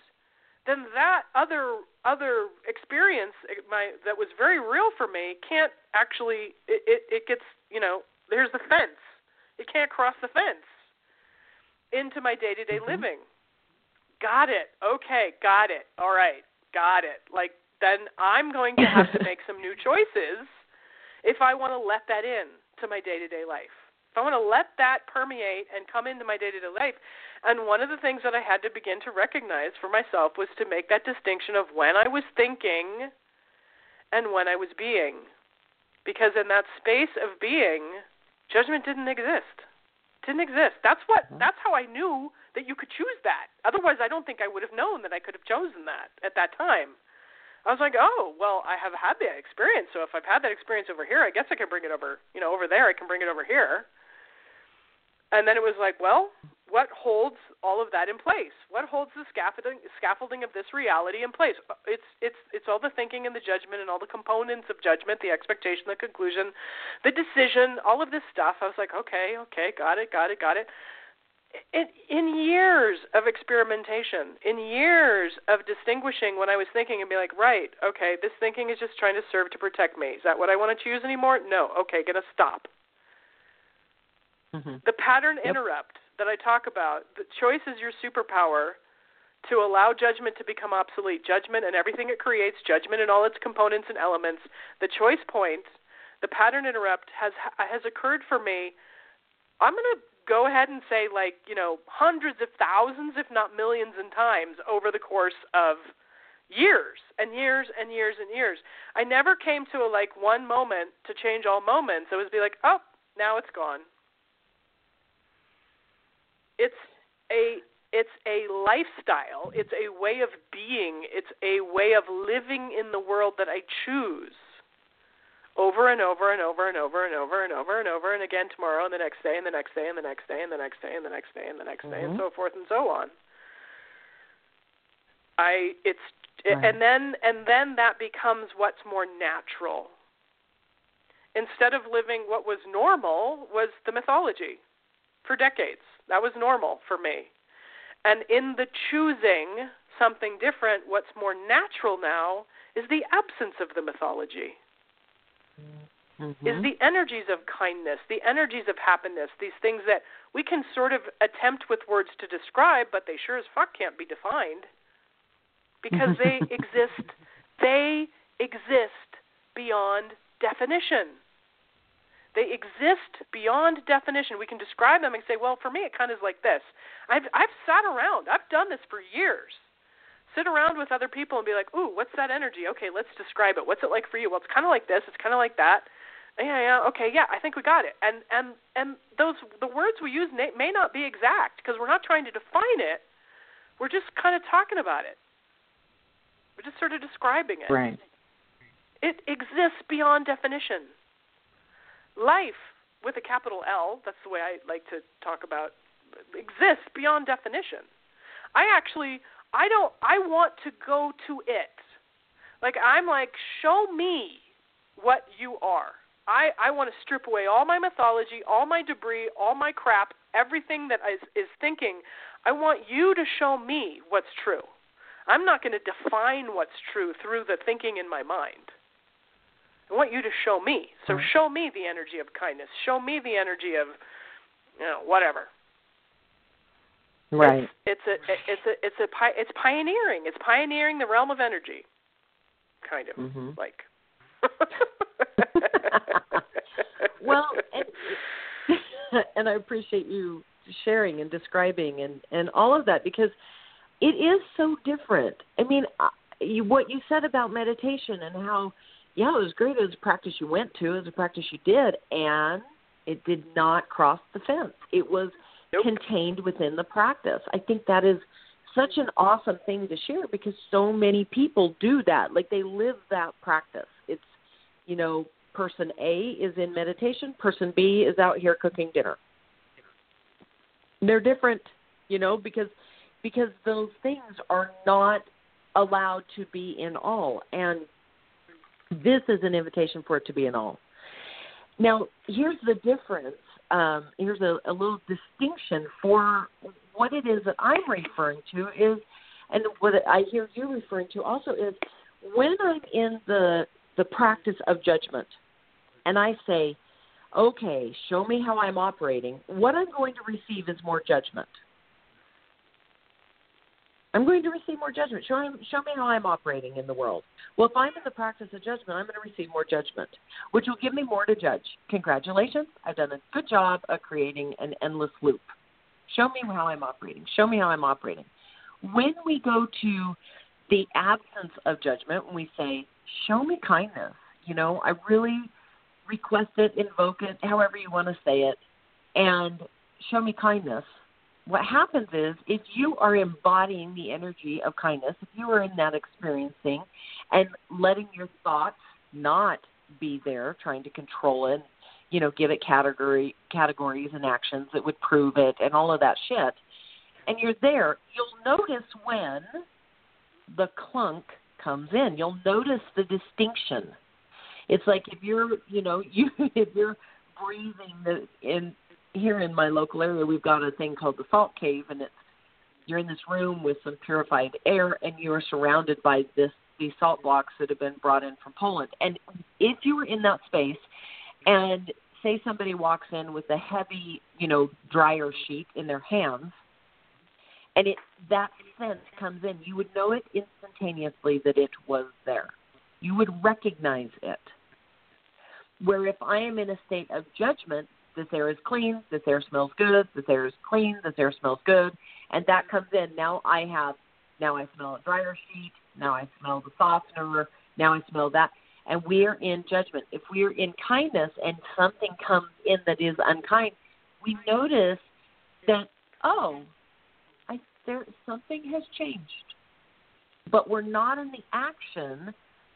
then that other other experience eh, my that was very real for me can't actually it, it, it gets you know there's the fence it can't cross the fence into my day to day living. Got it. Okay got it. All right got it. Like then i'm going to have to make some new choices if i want to let that in to my day to day life. If I want to let that permeate and come into my day to day life, and one of the things that I had to begin to recognize for myself was to make that distinction of when I was thinking and when I was being. Because in that space of being, judgment didn't exist. Didn't exist. That's what that's how I knew that you could choose that. Otherwise I don't think I would have known that I could have chosen that at that time. I was like, oh, well, I have had that experience. So if I've had that experience over here, I guess I can bring it over, you know, over there. I can bring it over here. And then it was like, well, what holds all of that in place? What holds the scaffolding scaffolding of this reality in place? It's it's it's all the thinking and the judgment and all the components of judgment, the expectation, the conclusion, the decision, all of this stuff. I was like, okay, okay, got it, got it, got it. In, in years of experimentation, in years of distinguishing when I was thinking and be like, right, okay, this thinking is just trying to serve to protect me. Is that what I want to choose anymore? No. Okay, gonna stop. Mm-hmm. The pattern yep. interrupt that I talk about, the choice is your superpower to allow judgment to become obsolete. Judgment and everything it creates, judgment and all its components and elements. The choice point, the pattern interrupt has has occurred for me. I'm going to go ahead and say like, you know, hundreds of thousands if not millions and times over the course of years and years and years and years. I never came to a like one moment to change all moments. It was be like, "Oh, now it's gone." It's a it's a lifestyle. It's a way of being. It's a way of living in the world that i choose over and over and over and over and over and over and over and again tomorrow and the next day and the next day and the next day and the next day and the next day and the next day and mm-hmm. so forth and so on. I it's and then and then that becomes what's more natural. Instead of living what was normal was the mythology for decades that was normal for me. And in the choosing something different, what's more natural now is the absence of the mythology. Mm-hmm. Is the energies of kindness, the energies of happiness, these things that we can sort of attempt with words to describe, but they sure as fuck can't be defined because they exist. They exist beyond definition. They exist beyond definition. We can describe them and say, well, for me, it kind of is like this. I've I've sat around. I've done this for years, sit around with other people and be like, "Ooh, what's that energy? Okay, let's describe it. What's it like for you? Well, it's kind of like this. It's kind of like that. Yeah, yeah. Okay, yeah. I think we got it. And and and those the words we use may, may not be exact because we're not trying to define it. We're just kind of talking about it. We're just sort of describing it. Right. It exists beyond definition. Life with a capital L, that's the way I like to talk about exists beyond definition. I actually I don't I want to go to it. Like I'm like show me what you are. I I want to strip away all my mythology, all my debris, all my crap, everything that is is thinking. I want you to show me what's true. I'm not going to define what's true through the thinking in my mind. I want you to show me. So show me the energy of kindness. Show me the energy of you know whatever. Right. It's, it's a it's a it's a it's pioneering. It's pioneering the realm of energy, kind of mm-hmm. like. well, and, and I appreciate you sharing and describing and and all of that because it is so different. I mean, you, what you said about meditation and how yeah, it was great. It was a practice you went to. It was a practice you did, and it did not cross the fence. It was nope. contained within the practice. I think that is such an awesome thing to share because so many people do that. Like they live that practice. It's, you know, person A is in meditation, person B is out here cooking dinner. They're different, you know, because because those things are not allowed to be in all and this is an invitation for it to be an all. Now, here's the difference. Um, here's a, a little distinction for what it is that I'm referring to is, and what I hear you referring to also is when I'm in the the practice of judgment, and I say, okay, show me how I'm operating. What I'm going to receive is more judgment. I'm going to receive more judgment. Show, show me how I'm operating in the world. Well, if I'm in the practice of judgment, I'm going to receive more judgment, which will give me more to judge. Congratulations. I've done a good job of creating an endless loop. Show me how I'm operating. Show me how I'm operating. When we go to the absence of judgment, when we say, show me kindness, you know, I really request it, invoke it, however you want to say it, and show me kindness – what happens is if you are embodying the energy of kindness, if you are in that experiencing and letting your thoughts not be there, trying to control it, you know, give it category categories and actions that would prove it and all of that shit, and you're there, you'll notice when the clunk comes in. You'll notice the distinction. It's like if you're, you know, you if you're breathing the in here in my local area, we've got a thing called the Salt Cave, and it's you're in this room with some purified air, and you're surrounded by this these salt blocks that have been brought in from Poland. And if you were in that space, and say somebody walks in with a heavy, you know, dryer sheet in their hands, and it that sense comes in, you would know it instantaneously that it was there. You would recognize it. Where if I am in a state of judgment, this air is clean, this air smells good, this air is clean, this air smells good, and that comes in. Now I have, now I smell a dryer sheet, now I smell the softener, now I smell that, and we're in judgment. If we're in kindness and something comes in that is unkind, we notice that oh, I there something has changed, but we're not in the action,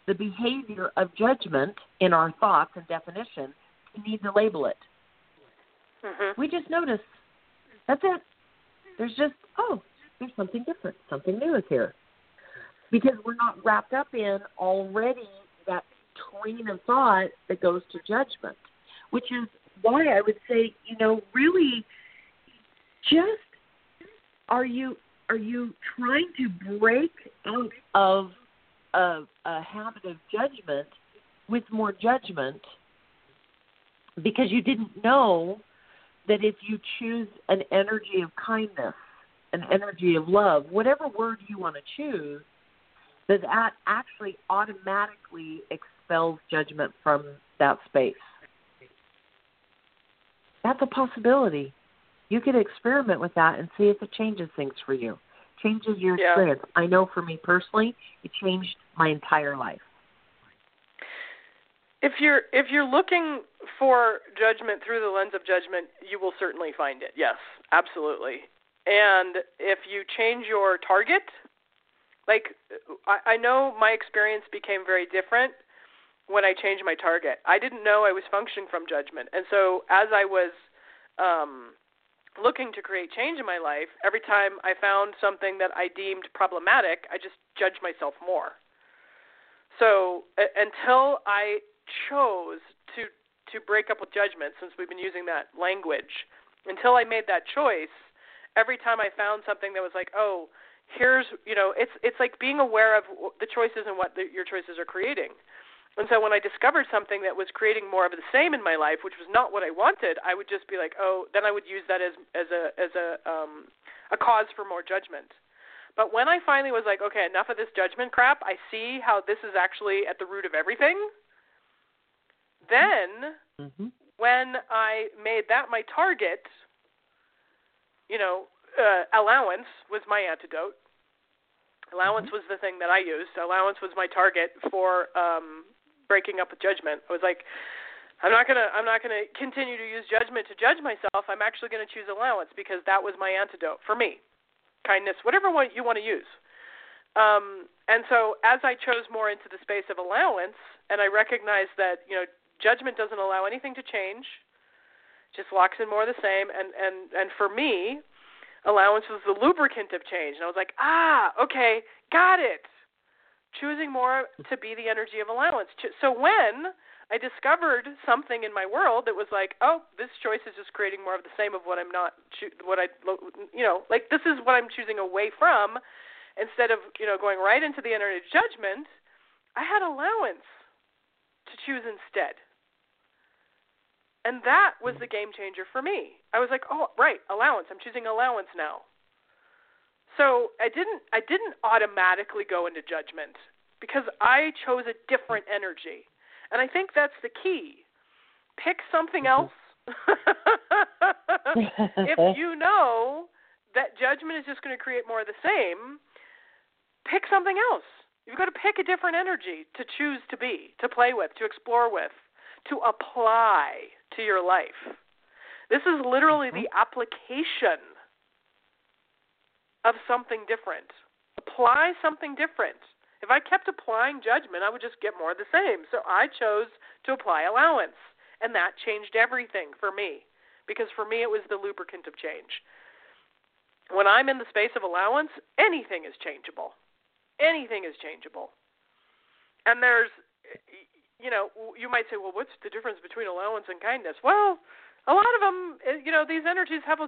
the behavior of judgment in our thoughts and definition. We need to label it Mm-hmm. We just notice. That's it. There's just oh, there's something different. Something new is here. Because we're not wrapped up in already that train of thought that goes to judgment, which is why I would say, you know, really, just are you are you trying to break out of a, a habit of judgment with more judgment because you didn't know that if you choose an energy of kindness, an energy of love, whatever word you want to choose, that that actually automatically expels judgment from that space. That's a possibility. You could experiment with that and see if it changes things for you, changes your Yeah. experience. I know for me personally, it changed my entire life. If you're if you're looking for judgment through the lens of judgment, you will certainly find it. Yes, absolutely. And if you change your target, like I, I know my experience became very different when I changed my target. I didn't know I was functioning from judgment, and so as I was um, looking to create change in my life, every time I found something that I deemed problematic, I just judged myself more. So uh, until I chose to to break up with judgment since we've been using that language. Until I made that choice every time I found something that was like oh here's you know it's it's like being aware of the choices and what the, your choices are creating. And so when I discovered something that was creating more of the same in my life which was not what I wanted I would just be like oh then I would use that as as a as a um a cause for more judgment. But when I finally was like okay enough of this judgment crap. I see how this is actually at the root of everything then, Mm-hmm. when I made that my target, you know, uh, allowance was my antidote. Allowance was the thing that I used. Allowance was my target for um, breaking up with judgment. I was like, I'm not gonna I'm not gonna continue to use judgment to judge myself. I'm actually gonna choose allowance because that was my antidote for me. Kindness, whatever one you want to use. Um, and so as I chose more into the space of allowance, and I recognized that you know judgment doesn't allow anything to change, just locks in more of the same. And and and for me, allowance was the lubricant of change. And I was like, ah, okay, got it. Choosing more to be the energy of allowance. So when I discovered something in my world that was like, oh, this choice is just creating more of the same of what I'm not, what I, you know, like this is what I'm choosing away from, instead of you know going right into the energy judgment. I had allowance to choose instead. And that was the game changer for me. I was like, "Oh, right, allowance. I'm choosing allowance now." So, I didn't I didn't automatically go into judgment because I chose a different energy. And I think that's the key. Pick something mm-hmm. else. if you know that judgment is just going to create more of the same, pick something else. You've got to pick a different energy to choose to be, to play with, to explore with, to apply to your life. This is literally mm-hmm. the application of something different. Apply something different. If I kept applying judgment, I would just get more of the same. So I chose to apply allowance, and that changed everything for me because for me it was the lubricant of change. When I'm in the space of allowance, anything is changeable anything is changeable. And there's, you know, you might say, well, what's the difference between allowance and kindness? Well, a lot of them, eh, you know, these energies have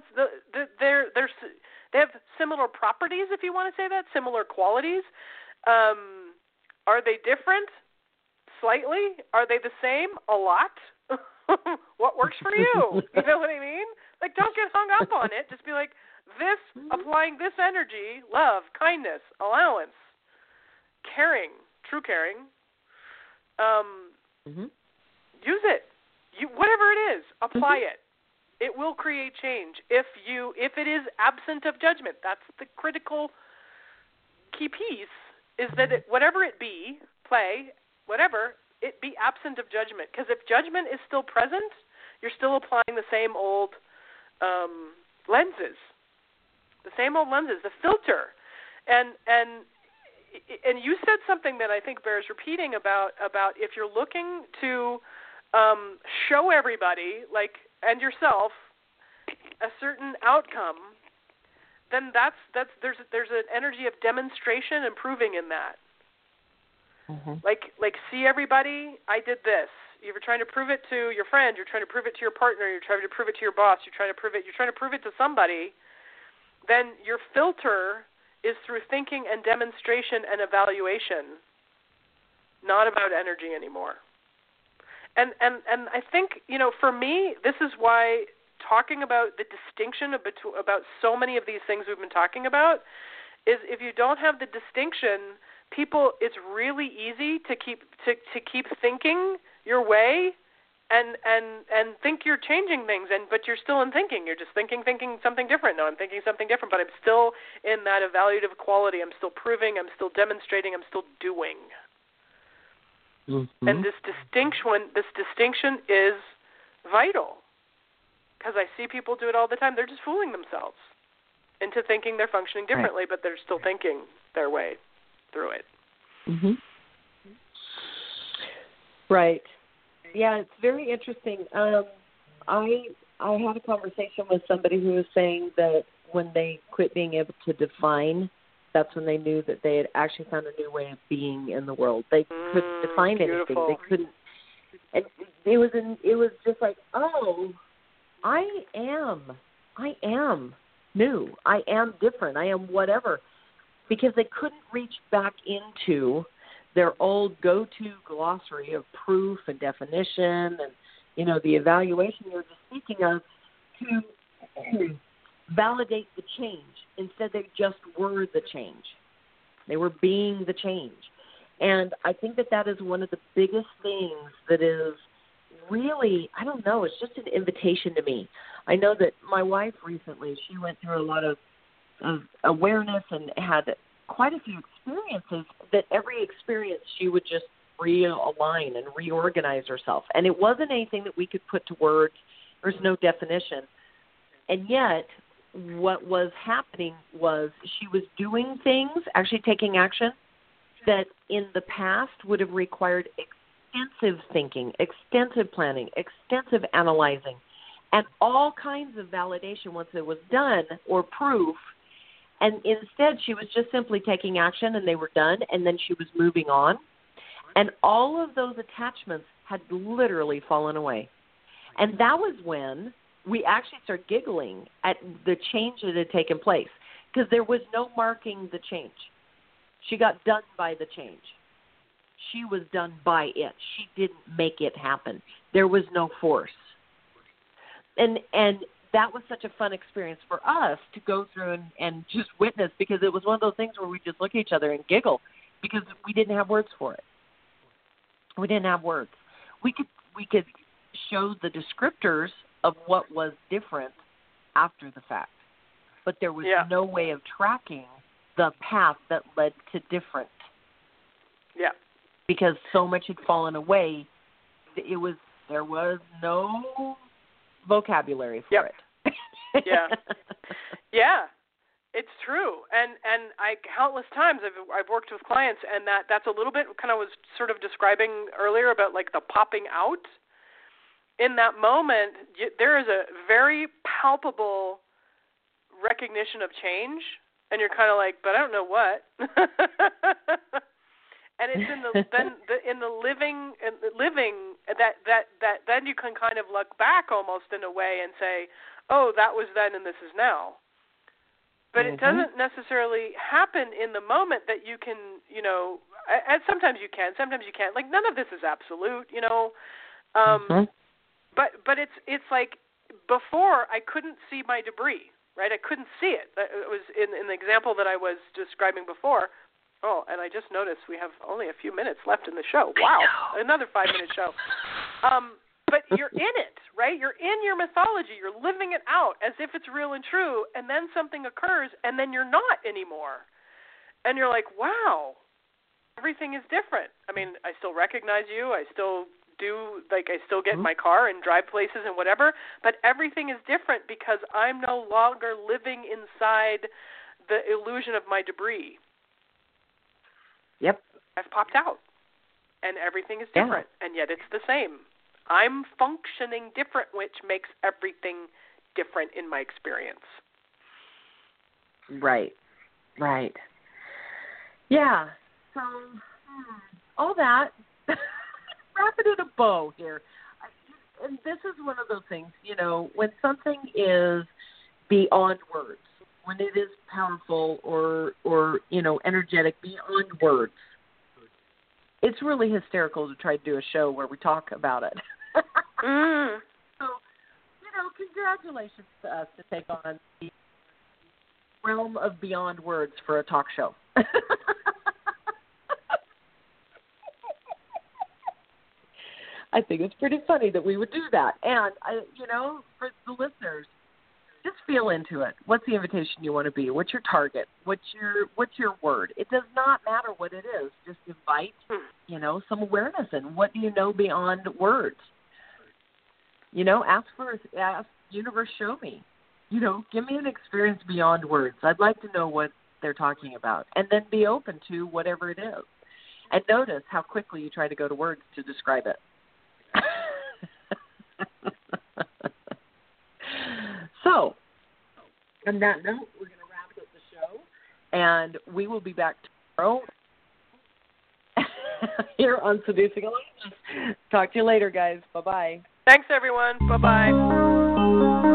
they're they're they have similar properties, if you want to say that, similar qualities. Um, are they different? Slightly. Are they the same? A lot. what works for you? You know what I mean? Like, don't get hung up on it. Just be like, this, applying this energy, love, kindness, allowance, caring, true caring, um, mm-hmm. use it. You whatever it is, apply mm-hmm. it. It will create change if you if it is absent of judgment. That's the critical key piece is that it, whatever it be, play, whatever, it be absent of judgment. Because if judgment is still present, you're still applying the same old um, lenses, the same old lenses, the filter, and and and you said something that I think bears repeating about about if you're looking to um, show everybody, like and yourself, a certain outcome, then that's that's there's there's an energy of demonstration and proving in that. Mm-hmm. Like like see everybody, I did this. You're trying to prove it to your friend. You're trying to prove it to your partner. You're trying to prove it to your boss. You're trying to prove it. You're trying to prove it to somebody. Then your filter is through thinking and demonstration and evaluation, not about energy anymore. And and and I think you know, for me, this is why talking about the distinction of about so many of these things we've been talking about is if you don't have the distinction, people it's really easy to keep to to keep thinking your way and and and think you're changing things and but you're still in thinking. You're just thinking thinking something different no i'm thinking something different but i'm still in that evaluative quality. I'm still proving. I'm still demonstrating. I'm still doing. Mm-hmm. and this distinction this distinction is vital because i see people do it all the time. They're just fooling themselves into thinking they're functioning differently right. but they're still thinking their way through it. Mhm right yeah, it's very interesting. Um, I I had a conversation with somebody who was saying that when they quit being able to define, that's when they knew that they had actually found a new way of being in the world. They couldn't mm, define beautiful. anything. They couldn't. And it was in, it was just like, oh, I am, I am new. I am different. I am whatever, because they couldn't reach back into their old go-to glossary of proof and definition and you know the evaluation you're just speaking of to validate the change. Instead, they just were the change. They were being the change. And I think that that is one of the biggest things that is really, I don't know, it's just an invitation to me. I know that my wife recently, she went through a lot of, of awareness and had quite a few experiences that every experience she would just realign and reorganize herself. And it wasn't anything that we could put to words. There's no definition. And yet, what was happening was she was doing things, actually taking action, that in the past would have required extensive thinking, extensive planning, extensive analyzing, and all kinds of validation once it was done or proof – and instead, she was just simply taking action and they were done, and then she was moving on. And all of those attachments had literally fallen away. And that was when we actually started giggling at the change that had taken place because there was no marking the change. She got done by the change. She was done by it. She didn't make it happen. There was no force. And and that was such a fun experience for us to go through and, and just witness because it was one of those things where we just look at each other and giggle because we didn't have words for it. We didn't have words. We could we could show the descriptors of what was different after the fact, but there was yeah. no way of tracking the path that led to different. Yeah. Because so much had fallen away, it was there was no vocabulary for yep. it. yeah. Yeah. It's true. And and I countless times I've I've worked with clients and that that's a little bit kind of was sort of describing earlier about like the popping out. In that moment, you, there is a very palpable recognition of change and you're kind of like, but I don't know what. and it's in the then the, in the living in the living that that that then you can kind of look back almost in a way and say, oh, that was then and this is now. But mm-hmm. it doesn't necessarily happen in the moment that you can, you know, and sometimes you can, sometimes you can't. Like none of this is absolute, you know. Um mm-hmm. but but it's it's like before I couldn't see my debris, right? I couldn't see it. It was in in the example that I was describing before. Oh, and I just noticed we have only a few minutes left in the show. Wow, another five minute show. Um, but you're in it, right? You're in your mythology. You're living it out as if it's real and true, and then something occurs, and then you're not anymore. And you're like, wow, everything is different. I mean, I still recognize you. I still do like I still get in mm-hmm. my car and drive places and whatever, but everything is different because I'm no longer living inside the illusion of my debris. Yep. I've popped out. And everything is different, yeah. and yet it's the same. I'm functioning different, which makes everything different in my experience. Right. Right. Yeah. So hmm, all that wrap it in a bow here. And this is one of those things, you know, when something is beyond words, when it is powerful or or you know energetic beyond words it's really hysterical to try to do a show where we talk about it mm. so you know congratulations to us to take on the realm of beyond words for a talk show I think it's pretty funny that we would do that. And I, you know, for the listeners, just feel into it. What's the invitation you want to be? What's your target? What's your what's your word? It does not matter what it is. Just invite, hmm. you know, some awareness and what do you know beyond words? You know, ask for ask universe show me. You know, give me an experience beyond words. I'd like to know what they're talking about. And then be open to whatever it is. And notice how quickly you try to go to words to describe it. so, on that note, we're going to wrap up the show, and we will be back tomorrow here on Seducing Aliveness. Talk to you later, guys. Bye bye. Thanks, everyone. Bye bye.